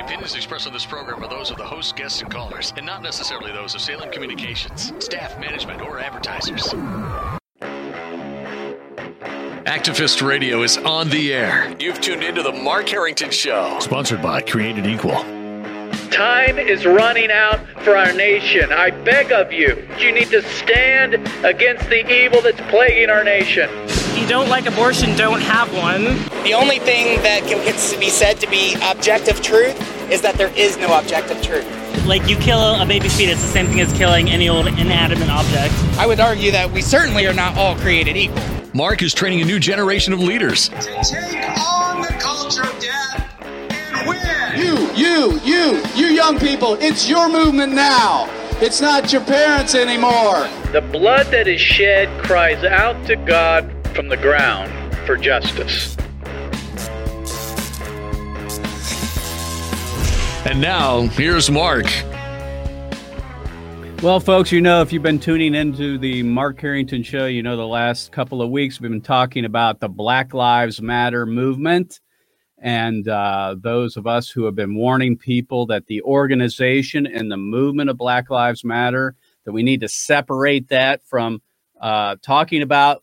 The opinions expressed on this program are those of the host, guests, and callers, and not necessarily those of Salem Communications, staff, management, or advertisers. Activist Radio is on the air. You've tuned into the Mark Harrington Show. Sponsored by Created Equal. Time is running out for our nation. I beg of you, you need to stand against the evil that's plaguing our nation. If you don't like abortion, don't have one. The only thing that can be said to be objective truth is that there is no objective truth. Like you kill a baby fetus, the same thing as killing any old inanimate object. I would argue that we certainly are not all created equal. Mark is training a new generation of leaders. To take on the culture of death and win. You, you, you, you young people, it's your movement now. It's not your parents anymore. The blood that is shed cries out to God from the ground for justice. And now, here's Mark. Well, folks, you know, if you've been tuning into the Mark Harrington show, you know, the last couple of weeks we've been talking about the Black Lives Matter movement. And uh, those of us who have been warning people that the organization and the movement of Black Lives Matter, that we need to separate that from uh, talking about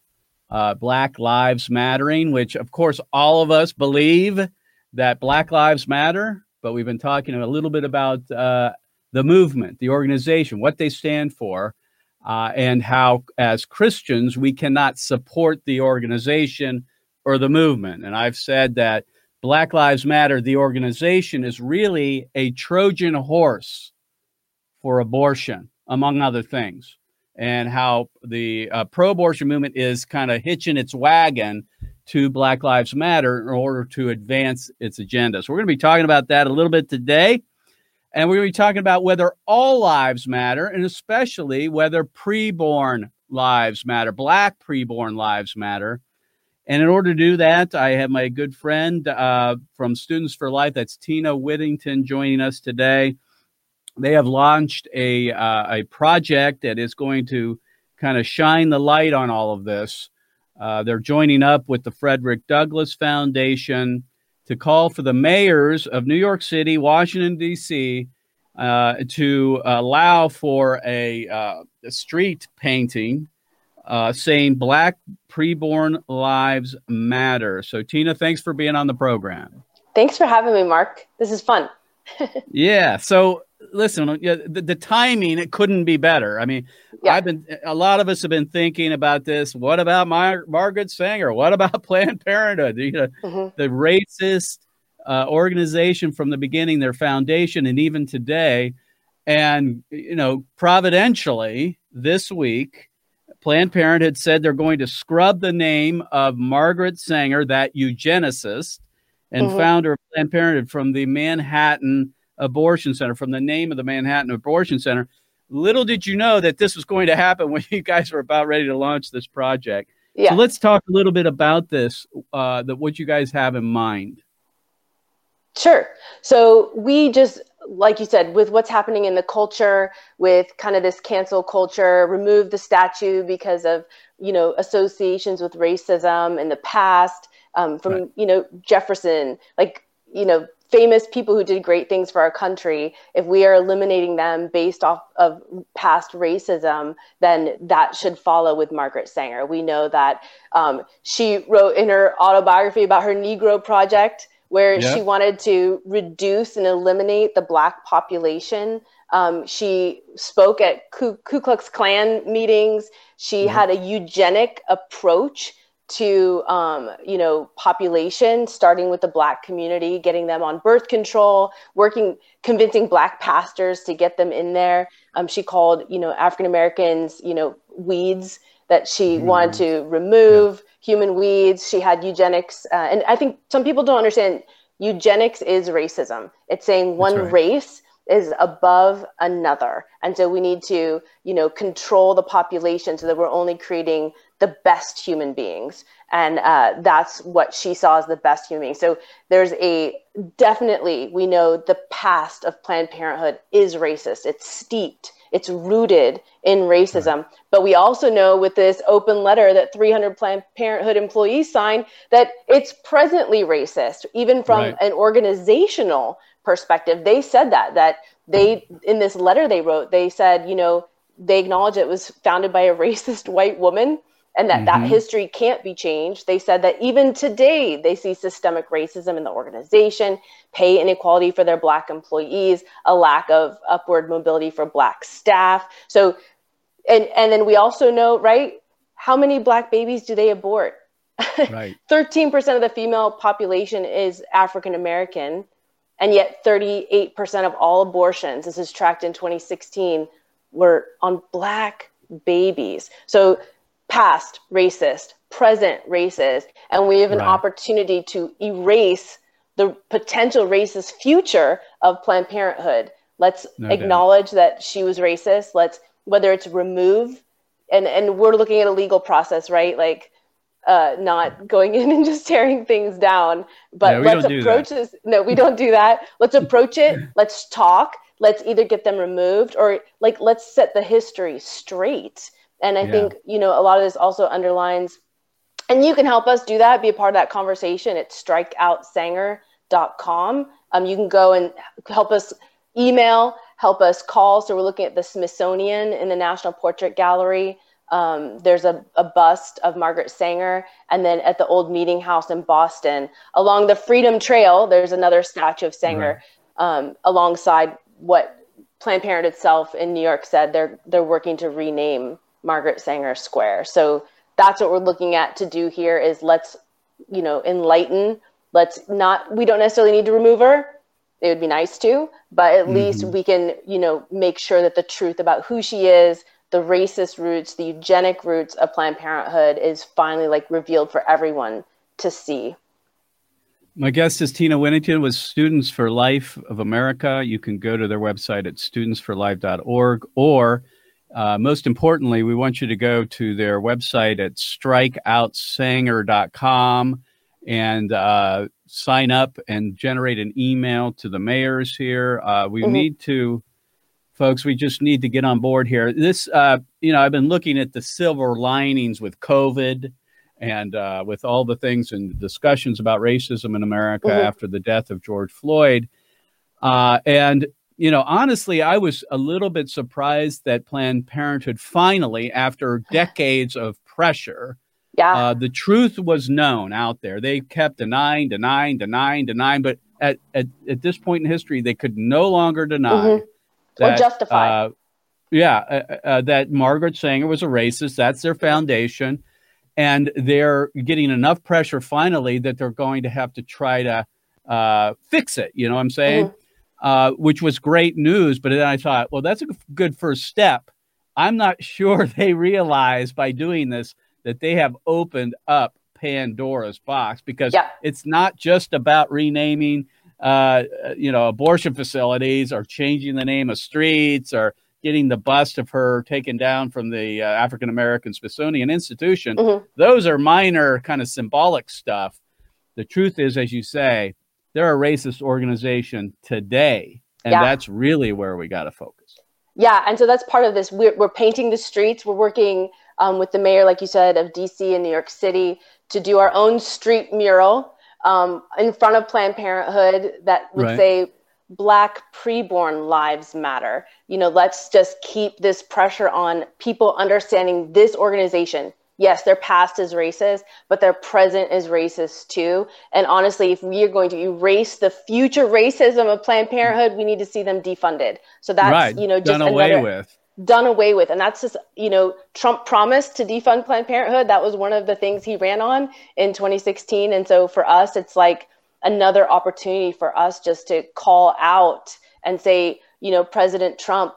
uh, Black Lives Mattering, which, of course, all of us believe that Black Lives Matter, but we've been talking a little bit about uh, the movement, the organization, what they stand for, uh, and how, as Christians, we cannot support the organization or the movement. And I've said that Black Lives Matter, the organization, is really a Trojan horse for abortion, among other things, and how the uh, pro abortion movement is kind of hitching its wagon to Black Lives Matter in order to advance its agenda. So, we're going to be talking about that a little bit today. And we're going to be talking about whether all lives matter, and especially whether preborn lives matter, black preborn lives matter. And in order to do that, I have my good friend uh, from Students for Life, that's Tina Whittington, joining us today. They have launched a, uh, a project that is going to kind of shine the light on all of this. Uh, they're joining up with the Frederick Douglass Foundation to call for the mayors of New York City, Washington, D.C., uh, to allow for a, uh, a street painting uh, saying Black preborn lives matter. So, Tina, thanks for being on the program. Thanks for having me, Mark. This is fun. yeah. So, listen, the, the, timing it couldn't be better. I mean, yeah. I've been a lot of us have been thinking about this. What about Mar- Margaret Sanger? What about Planned Parenthood? You know, mm-hmm. the racist uh, organization from the beginning, their foundation, and even today. And you know, providentially, this week, Planned Parenthood said they're going to scrub the name of Margaret Sanger, that eugenicist and mm-hmm. founder of Planned Parenthood, from the Manhattan Abortion Center, from the name of the Manhattan Abortion Center. Little did you know that this was going to happen when you guys were about ready to launch this project. Yeah. So let's talk a little bit about this, uh, that what you guys have in mind. Sure. So we just, like you said, with what's happening in the culture, with kind of this cancel culture, remove the statue because of, you know, associations with racism in the past, um, from, right. you know, Jefferson, like, you know, famous people who did great things for our country, if we are eliminating them based off of past racism, then that should follow with Margaret Sanger. We know that um, she wrote in her autobiography about her Negro Project, where she wanted to reduce and eliminate the Black population. Um, she spoke at Ku, Ku Klux Klan meetings. She mm-hmm. had a eugenic approach to um, you know population starting with the black community getting them on birth control working convincing black pastors to get them in there um, she called you know african americans you know weeds that she mm-hmm. wanted to remove yeah. human weeds she had eugenics uh, and i think some people don't understand eugenics is racism it's saying one right. race is above another and so we need to you know control the population so that we're only creating the best human beings. And uh, that's what she saw as the best human being so there's a definitely we know the past of planned parenthood is racist. It's steeped it's rooted in racism. Right. but we also know with this open letter that 300 planned parenthood employees signed that it's presently racist even from right. an organizational perspective. They said that that they in this letter they wrote they said you know they acknowledge it was founded by a racist white woman and that mm-hmm. that history can't be changed. They said that even today they see systemic racism in the organization, pay inequality for their black employees, a lack of upward mobility for black staff. So and and then we also know, right, how many black babies do they abort? Right. 13% of the female population is African American and yet 38% of all abortions, this is tracked in 2016, were on black babies. So past racist, present racist, and we have an right. opportunity to erase the potential racist future of Planned Parenthood. Let's no acknowledge doubt. that she was racist. Let's whether it's remove and and we're looking at a legal process, right? Like uh, not going in and just tearing things down. But let's approach this. No, we don't do that. Let's approach it. Let's talk. Let's either get them removed or like let's set the history straight and I yeah. think, you know, a lot of this also underlines, and you can help us do that, be a part of that conversation at strikeoutsanger.com. Um, you can go and help us email, help us call. So we're looking at the Smithsonian in the National Portrait Gallery. Um, there's a, a bust of Margaret Sanger. And then at the old meeting house in Boston, along the Freedom Trail, there's another statue of Sanger right. um, alongside what Planned Parenthood itself in New York said they're they're working to rename Margaret Sanger Square. So that's what we're looking at to do here is let's, you know, enlighten. Let's not, we don't necessarily need to remove her. It would be nice to, but at mm-hmm. least we can, you know, make sure that the truth about who she is, the racist roots, the eugenic roots of Planned Parenthood is finally like revealed for everyone to see. My guest is Tina Whittington with Students for Life of America. You can go to their website at studentsforlife.org or uh, most importantly, we want you to go to their website at strikeoutsanger.com and uh, sign up and generate an email to the mayors here. Uh, we mm-hmm. need to, folks, we just need to get on board here. This, uh, you know, I've been looking at the silver linings with COVID and uh, with all the things and discussions about racism in America mm-hmm. after the death of George Floyd. Uh, and you know, honestly, I was a little bit surprised that Planned Parenthood finally, after decades of pressure, yeah, uh, the truth was known out there. They kept denying, denying, denying, denying, but at, at, at this point in history, they could no longer deny mm-hmm. that, or justify. Uh, yeah, uh, uh, that Margaret Sanger was a racist. That's their foundation. And they're getting enough pressure finally that they're going to have to try to uh, fix it. You know what I'm saying? Mm-hmm uh, which was great news. But then I thought, well, that's a good first step. I'm not sure they realize by doing this that they have opened up Pandora's box because yeah. it's not just about renaming, uh, you know, abortion facilities or changing the name of streets or getting the bust of her taken down from the uh, African American Smithsonian Institution. Mm-hmm. Those are minor kind of symbolic stuff. The truth is, as you say, they're a racist organization today. And yeah. that's really where we got to focus. Yeah. And so that's part of this. We're, we're painting the streets. We're working um, with the mayor, like you said, of DC and New York City to do our own street mural um, in front of Planned Parenthood that would right. say, Black preborn lives matter. You know, let's just keep this pressure on people understanding this organization, yes, their past is racist, but their present is racist too. And honestly, if we are going to erase the future racism of Planned Parenthood, we need to see them defunded. So that's right. you know just done away another, with. Done away with, and that's just you know Trump promised to defund Planned Parenthood. That was one of the things he ran on in 2016. And so for us, it's like another opportunity for us just to call out and say, you know, President Trump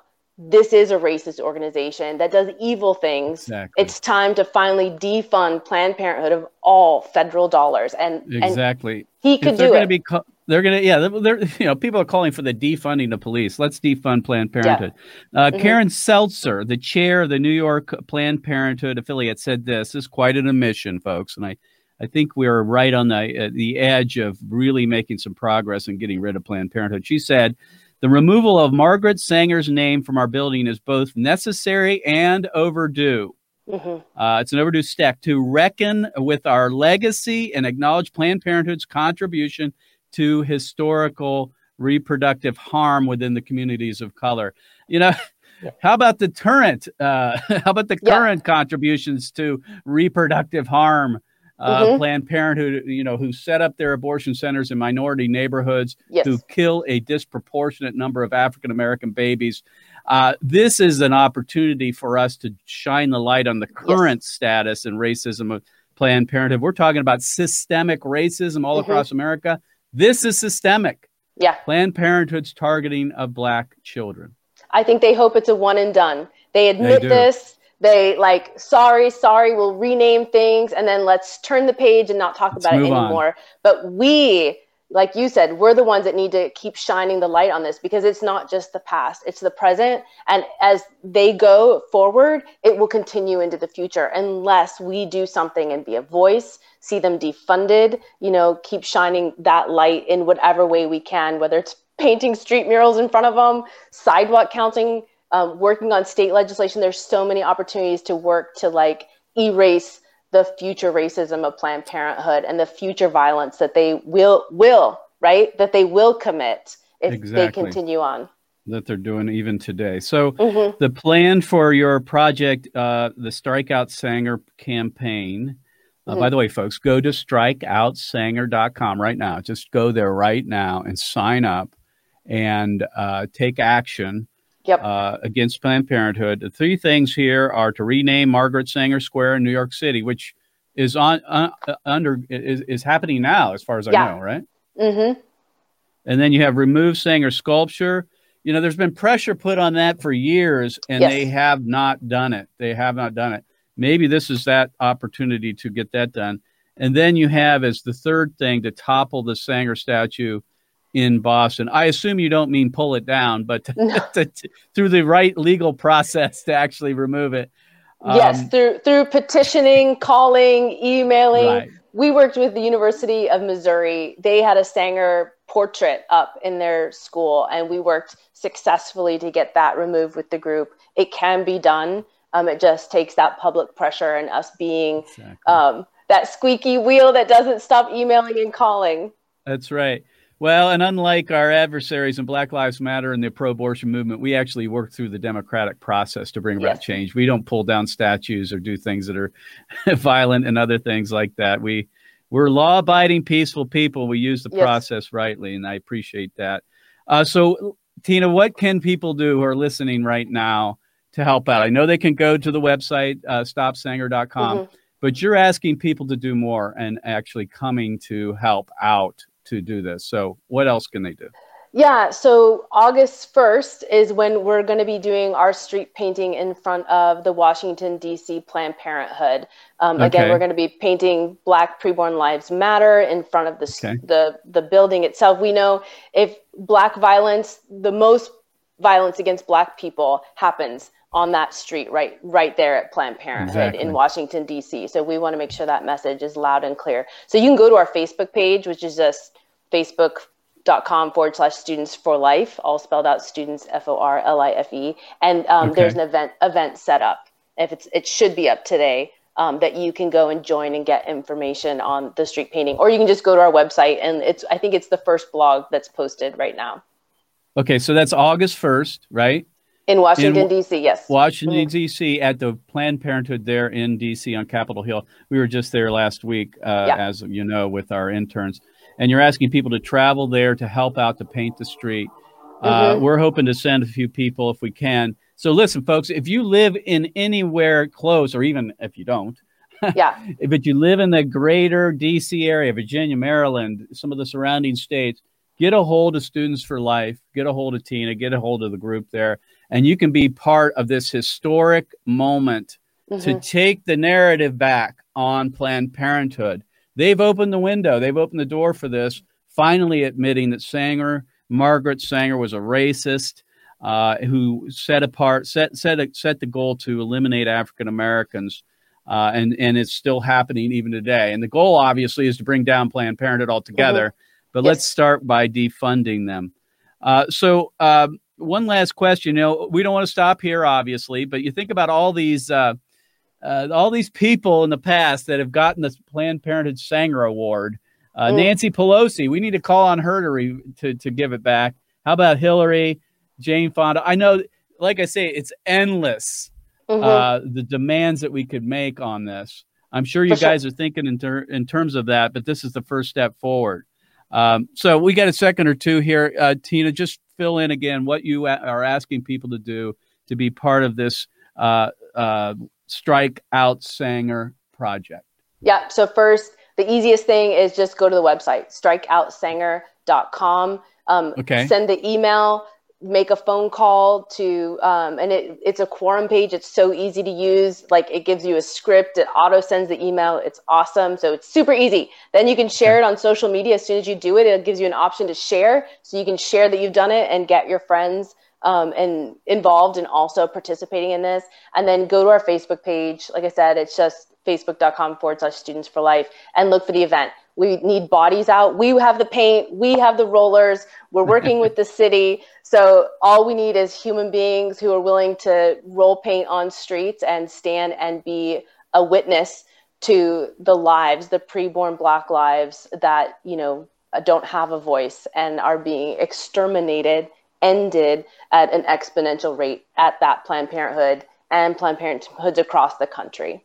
this is a racist organization that does evil things. Exactly. It's time to finally defund Planned Parenthood of all federal dollars. And exactly, and he could do it. Be They're gonna, yeah. They're, you know, people are calling for the defunding of police. Let's defund Planned Parenthood. Yeah. Uh, mm-hmm. Karen Seltzer, the chair of the New York Planned Parenthood affiliate, said this. This is quite an admission, folks, and I, I think we are right on the uh, the edge of really making some progress and getting rid of Planned Parenthood. She said, "The removal of Margaret Sanger's name from our building is both necessary and overdue." Mm-hmm. Uh, it's an overdue step to reckon with our legacy and acknowledge Planned Parenthood's contribution to historical reproductive harm within the communities of color. You know, yeah. how about the current? Uh, how about the current yeah. contributions to reproductive harm? Uh, mm-hmm. Planned Parenthood, you know, who set up their abortion centers in minority neighborhoods, yes. who kill a disproportionate number of African American babies. Uh, this is an opportunity for us to shine the light on the current yes. status and racism of Planned Parenthood. We're talking about systemic racism all mm-hmm. across America. This is systemic. Yeah. Planned Parenthood's targeting of black children. I think they hope it's a one and done. They admit they this. They like, sorry, sorry, we'll rename things and then let's turn the page and not talk let's about it anymore. On. But we like you said, we're the ones that need to keep shining the light on this because it's not just the past, it's the present. And as they go forward, it will continue into the future unless we do something and be a voice, see them defunded, you know, keep shining that light in whatever way we can, whether it's painting street murals in front of them, sidewalk counseling, um, working on state legislation. There's so many opportunities to work to like erase the future racism of Planned Parenthood and the future violence that they will will right that they will commit if exactly. they continue on that they're doing even today. So mm-hmm. the plan for your project, uh, the Strikeout Sanger campaign. Uh, mm-hmm. By the way, folks, go to strikeoutsanger.com right now. Just go there right now and sign up and uh, take action yep. uh, against Planned Parenthood. The three things here are to rename Margaret Sanger Square in New York City, which is on uh, under is, is happening now, as far as yeah. I know, right? Mm-hmm. And then you have remove Sanger sculpture. You know, there's been pressure put on that for years, and yes. they have not done it. They have not done it. Maybe this is that opportunity to get that done. And then you have as the third thing to topple the Sanger statue in Boston. I assume you don't mean pull it down, but to, no. to, to, through the right legal process to actually remove it. Um, yes, through through petitioning, calling, emailing. Right. We worked with the University of Missouri. They had a Sanger portrait up in their school, and we worked successfully to get that removed with the group. It can be done. Um, it just takes that public pressure and us being exactly. um, that squeaky wheel that doesn't stop emailing and calling. That's right. Well, and unlike our adversaries in Black Lives Matter and the pro abortion movement, we actually work through the democratic process to bring about yes. change. We don't pull down statues or do things that are violent and other things like that. We we're law abiding, peaceful people. We use the yes. process rightly, and I appreciate that. Uh, so, Tina, what can people do who are listening right now to help out? I know they can go to the website, uh, stopsanger.com, mm-hmm. but you're asking people to do more and actually coming to help out to do this. So, what else can they do? Yeah, so August 1st is when we're going to be doing our street painting in front of the Washington, D.C. Planned Parenthood. Um, okay. Again, we're going to be painting Black Preborn Lives Matter in front of the, okay. the, the building itself. We know if Black violence, the most violence against Black people happens on that street right right there at Planned Parenthood exactly. in Washington D.C. So we want to make sure that message is loud and clear. So you can go to our Facebook page, which is just facebook.com forward slash students for life, all spelled out students F O R L I F E, and um, okay. there's an event event set up. If it's it should be up today. Um, that you can go and join and get information on the street painting, or you can just go to our website and it's I think it's the first blog that's posted right now. Okay, so that's August first, right? In Washington, D.C., yes. Washington, mm-hmm. D.C., at the Planned Parenthood there in D.C. on Capitol Hill. We were just there last week, uh, yeah. as you know, with our interns. And you're asking people to travel there to help out to paint the street. Uh, mm-hmm. we're hoping to send a few people if we can. So listen, folks, if you live in anywhere close, or even if you don't, yeah, but you live in the greater DC area, Virginia, Maryland, some of the surrounding states, get a hold of Students for Life, get a hold of Tina, get a hold of the group there, and you can be part of this historic moment mm-hmm. to take the narrative back on Planned Parenthood. They've opened the window, they've opened the door for this finally admitting that Sanger, Margaret Sanger, was a racist uh, who set apart, set set set the goal to eliminate African Americans, uh, and and it's still happening even today. And the goal, obviously, is to bring down Planned Parenthood altogether. Mm-hmm. But yes. let's start by defunding them. Uh, so, um, one last question. You know, we don't want to stop here, obviously, but you think about all these uh, uh, all these people in the past that have gotten the Planned Parenthood Sanger Award. Uh, mm. Nancy Pelosi, we need to call on her to, re- to to give it back. How about Hillary, Jane Fonda? I know, like I say, it's endless. Mm-hmm. Uh, the demands that we could make on this. I'm sure you For guys sure. are thinking in, ter- in terms of that, but this is the first step forward. Um, so we got a second or two here. Uh, Tina, just fill in again what you a- are asking people to do to be part of this uh, uh, Strike Out Sanger project. Yeah. So first, the easiest thing is just go to the website, strikeoutsanger.com. Um, okay. Send the email make a phone call to um, and it, it's a quorum page. It's so easy to use. Like it gives you a script. It auto sends the email. It's awesome. So it's super easy. Then you can share it on social media. As soon as you do it it gives you an option to share. So you can share that you've done it and get your friends um, and involved and also participating in this. And then go to our facebook page. Like i said it's just facebook.com forward slash students for life and look for the event we need bodies out. We have the paint, we have the rollers, we're working with the city. So all we need is human beings who are willing to roll paint on streets and stand and be a witness to the lives, the preborn black lives that, you know, don't have a voice and are being exterminated, ended at an exponential rate at that Planned Parenthood and Planned Parenthoods across the country.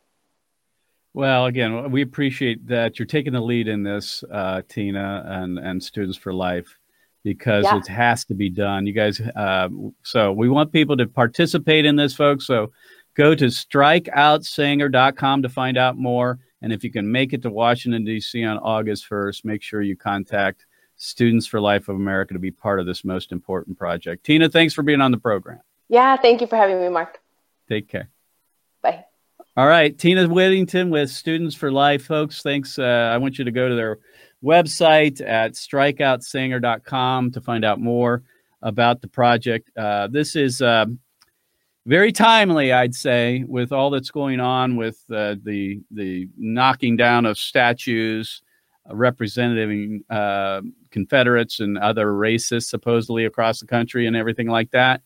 Well, again, we appreciate that you're taking the lead in this, uh, Tina, and and Students for Life, because yeah. it has to be done. You guys, uh, so we want people to participate in this, folks. So go to strikeoutsanger.com to find out more. And if you can make it to Washington D.C. on August 1st, make sure you contact Students for Life of America to be part of this most important project. Tina, thanks for being on the program. Yeah, thank you for having me, Mark. Take care. All right, Tina Whittington with Students for Life, folks. Thanks. Uh, I want you to go to their website at strikeoutsanger.com to find out more about the project. Uh, this is uh, very timely, I'd say, with all that's going on with uh, the the knocking down of statues uh, representing uh, Confederates and other racists supposedly across the country and everything like that.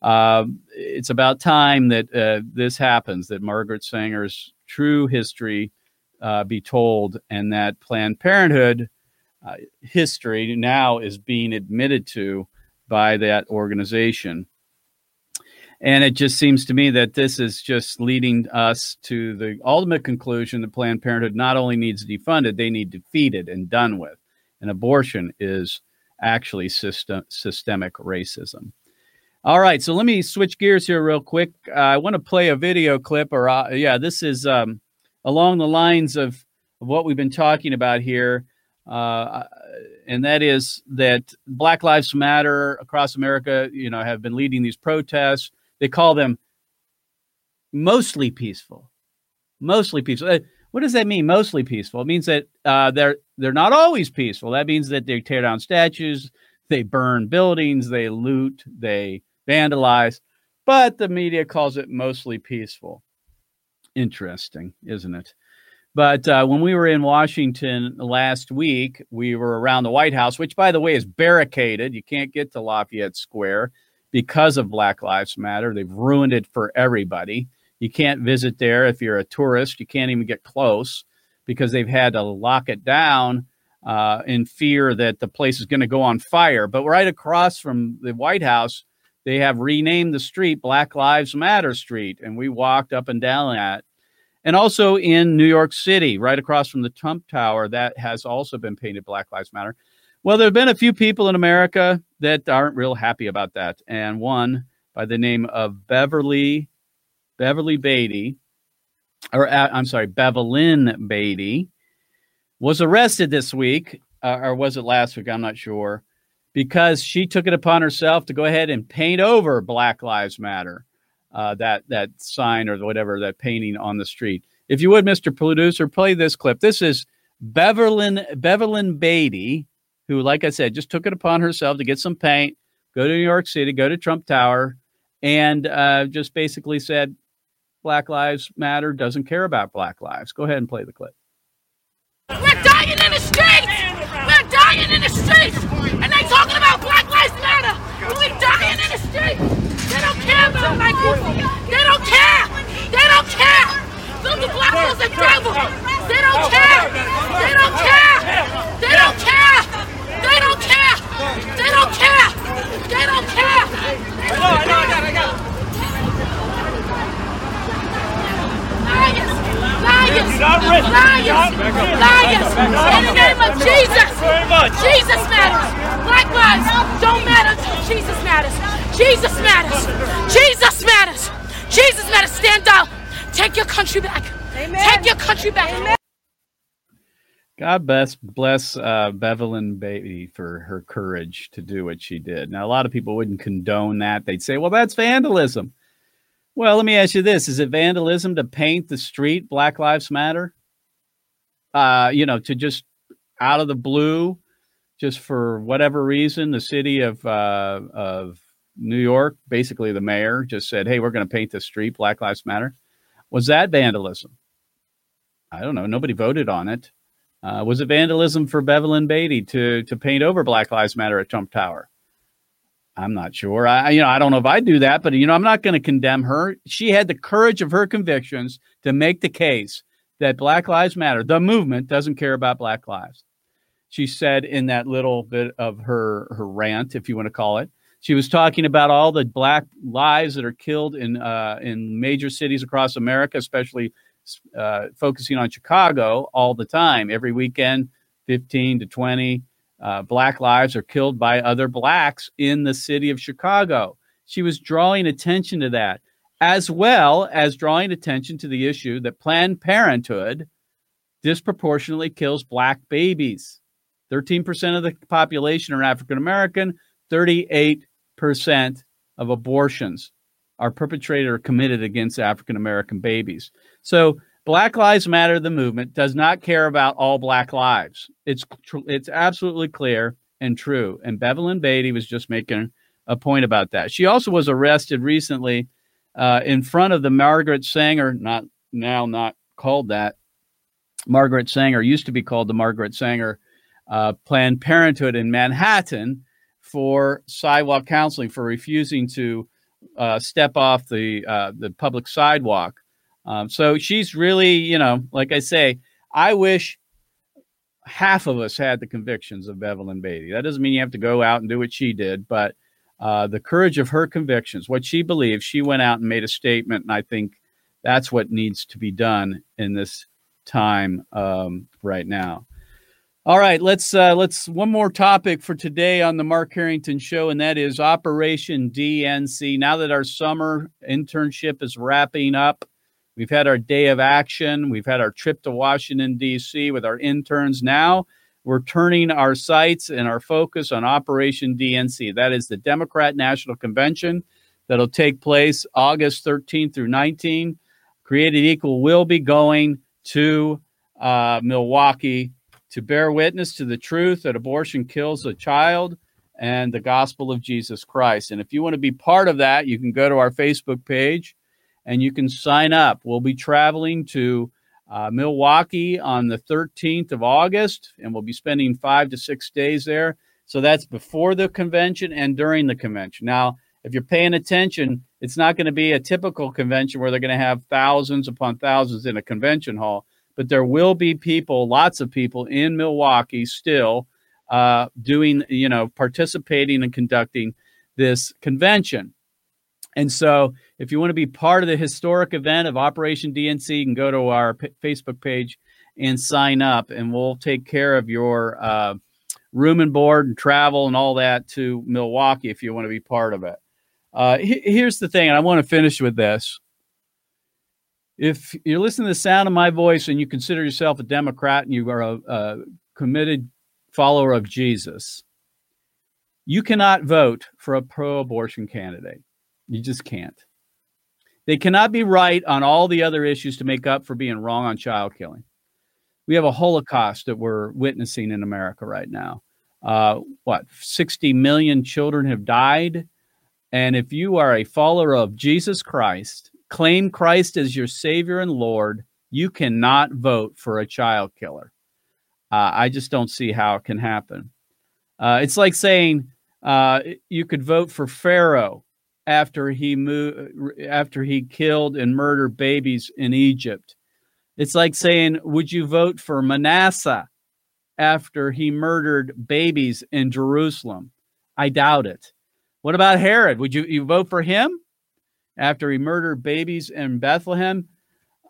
Uh, it's about time that uh, this happens, that Margaret Sanger's true history uh, be told, and that Planned Parenthood uh, history now is being admitted to by that organization. And it just seems to me that this is just leading us to the ultimate conclusion that Planned Parenthood not only needs defunded, they need defeated and done with. And abortion is actually system, systemic racism. All right, so let me switch gears here real quick. Uh, I want to play a video clip, or uh, yeah, this is um, along the lines of, of, what we've been talking about here, uh, and that is that Black Lives Matter across America, you know, have been leading these protests. They call them mostly peaceful, mostly peaceful. Uh, what does that mean? Mostly peaceful. It means that uh, they're they're not always peaceful. That means that they tear down statues, they burn buildings, they loot, they vandalized, but the media calls it mostly peaceful. Interesting, isn't it? But uh, when we were in Washington last week, we were around the White House, which, by the way, is barricaded. You can't get to Lafayette Square because of Black Lives Matter. They've ruined it for everybody. You can't visit there if you're a tourist. You can't even get close because they've had to lock it down uh, in fear that the place is going to go on fire. But right across from the White House they have renamed the street Black Lives Matter Street, and we walked up and down that. And also in New York City, right across from the Trump Tower, that has also been painted Black Lives Matter. Well, there have been a few people in America that aren't real happy about that, and one by the name of Beverly Beverly Beatty, or uh, I'm sorry, Bevelyn Beatty, was arrested this week, uh, or was it last week? I'm not sure because she took it upon herself to go ahead and paint over Black Lives Matter, uh, that that sign or whatever that painting on the street. If you would, Mr. Producer, play this clip. This is Beverlyn Beverlyn Beatty, who, like I said, just took it upon herself to get some paint, go to New York City, go to Trump Tower, and uh, just basically said, Black Lives Matter doesn't care about Black lives. Go ahead and play the clip. We're dying in the streets! We're dying in the streets! Talking about Black Lives Matter! We're dying in the streets! They don't care about black people! They don't care! They don't care! Those are black folks are devil! They don't care! They don't care! They don't care! They don't care! They don't care! They don't care! I know, I know, I got, I got. Liars! Liars! Liars! Liars! In the name of Jesus! Jesus matters! Black lives don't matter until Jesus matters! Jesus matters! Jesus matters! Jesus matters! Stand up! Take your country back! Take your country back! God bless bless uh, Bevelyn Beatty for her courage to do what she did. Now, a lot of people wouldn't condone that. They'd say, "Well, that's vandalism." Well, let me ask you this: Is it vandalism to paint the street Black Lives Matter? Uh, you know, to just out of the blue, just for whatever reason, the city of uh, of New York, basically the mayor, just said, "Hey, we're going to paint the street Black Lives Matter." Was that vandalism? I don't know. Nobody voted on it. Uh, was it vandalism for Bevelyn Beatty to to paint over Black Lives Matter at Trump Tower? I'm not sure. I you know I don't know if I do that, but you know I'm not going to condemn her. She had the courage of her convictions to make the case that Black Lives Matter, the movement, doesn't care about Black lives. She said in that little bit of her her rant, if you want to call it, she was talking about all the Black lives that are killed in uh, in major cities across America, especially uh, focusing on Chicago all the time. Every weekend, 15 to 20 uh, Black lives are killed by other Blacks in the city of Chicago. She was drawing attention to that, as well as drawing attention to the issue that Planned Parenthood disproportionately kills Black babies. 13% of the population are African American, 38% of abortions are perpetrated or committed against African American babies. So Black Lives Matter, the movement, does not care about all Black lives. It's tr- it's absolutely clear and true. And Bevelyn Beatty was just making a point about that. She also was arrested recently uh, in front of the Margaret Sanger, not now not called that. Margaret Sanger used to be called the Margaret Sanger uh, Planned Parenthood in Manhattan for sidewalk counseling for refusing to uh, step off the uh, the public sidewalk. Um, so she's really, you know, like I say, I wish half of us had the convictions of Bevelyn Beatty. That doesn't mean you have to go out and do what she did, but uh, the courage of her convictions, what she believes, she went out and made a statement, and I think that's what needs to be done in this time um, right now. All right, let's uh, let's one more topic for today on the Mark Harrington Show, and that is Operation DNC. Now that our summer internship is wrapping up, we've had our day of action. We've had our trip to Washington D.C. with our interns. Now we're turning our sights and our focus on Operation DNC. That is the Democrat National Convention that'll take place August 13th through 19. Created Equal will be going to uh, Milwaukee to bear witness to the truth that abortion kills a child and the gospel of Jesus Christ. And if you want to be part of that, you can go to our Facebook page and you can sign up. We'll be traveling to uh, Milwaukee on the 13th of August, and we'll be spending five to six days there. So that's before the convention and during the convention. Now, if you're paying attention, it's not going to be a typical convention where they're going to have thousands upon thousands in a convention hall but there will be people, lots of people in Milwaukee still uh, doing, you know, participating and conducting this convention. And so, if you want to be part of the historic event of Operation DNC, you can go to our P- Facebook page and sign up, and we'll take care of your uh, room and board and travel and all that to Milwaukee if you want to be part of it. Uh, he- here's the thing, and I want to finish with this if you're listening to the sound of my voice and you consider yourself a Democrat and you are a, a committed follower of Jesus, you cannot vote for a pro abortion candidate. You just can't. They cannot be right on all the other issues to make up for being wrong on child killing. We have a Holocaust that we're witnessing in America right now. Uh, what, 60 million children have died? And if you are a follower of Jesus Christ, claim Christ as your Savior and Lord, you cannot vote for a child killer. Uh, I just don't see how it can happen. Uh, it's like saying uh, you could vote for Pharaoh after he moved, after he killed and murdered babies in Egypt. It's like saying, would you vote for Manasseh after he murdered babies in Jerusalem? I doubt it. What about Herod? Would you, you vote for him after he murdered babies in Bethlehem?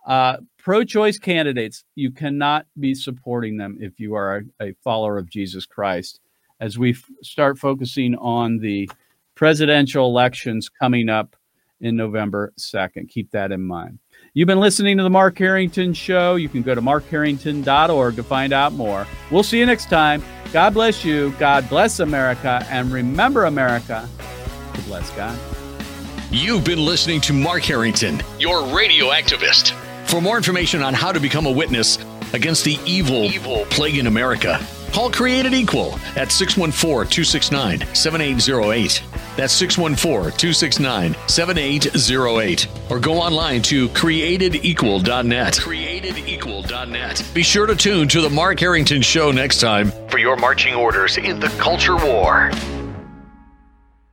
Uh, Pro choice candidates, you cannot be supporting them if you are a, a follower of Jesus Christ. As we f- start focusing on the presidential elections coming up in November 2nd, keep that in mind. You've been listening to the Mark Harrington Show. You can go to markharrington.org to find out more. We'll see you next time. God bless you. God bless America. And remember, America, to bless God. You've been listening to Mark Harrington, your radio activist. For more information on how to become a witness against the evil, evil plague in America, call Created Equal at 614 269 7808. That's 614 269 7808. Or go online to createdequal.net. Createdequal.net. Be sure to tune to The Mark Harrington Show next time for your marching orders in the culture war.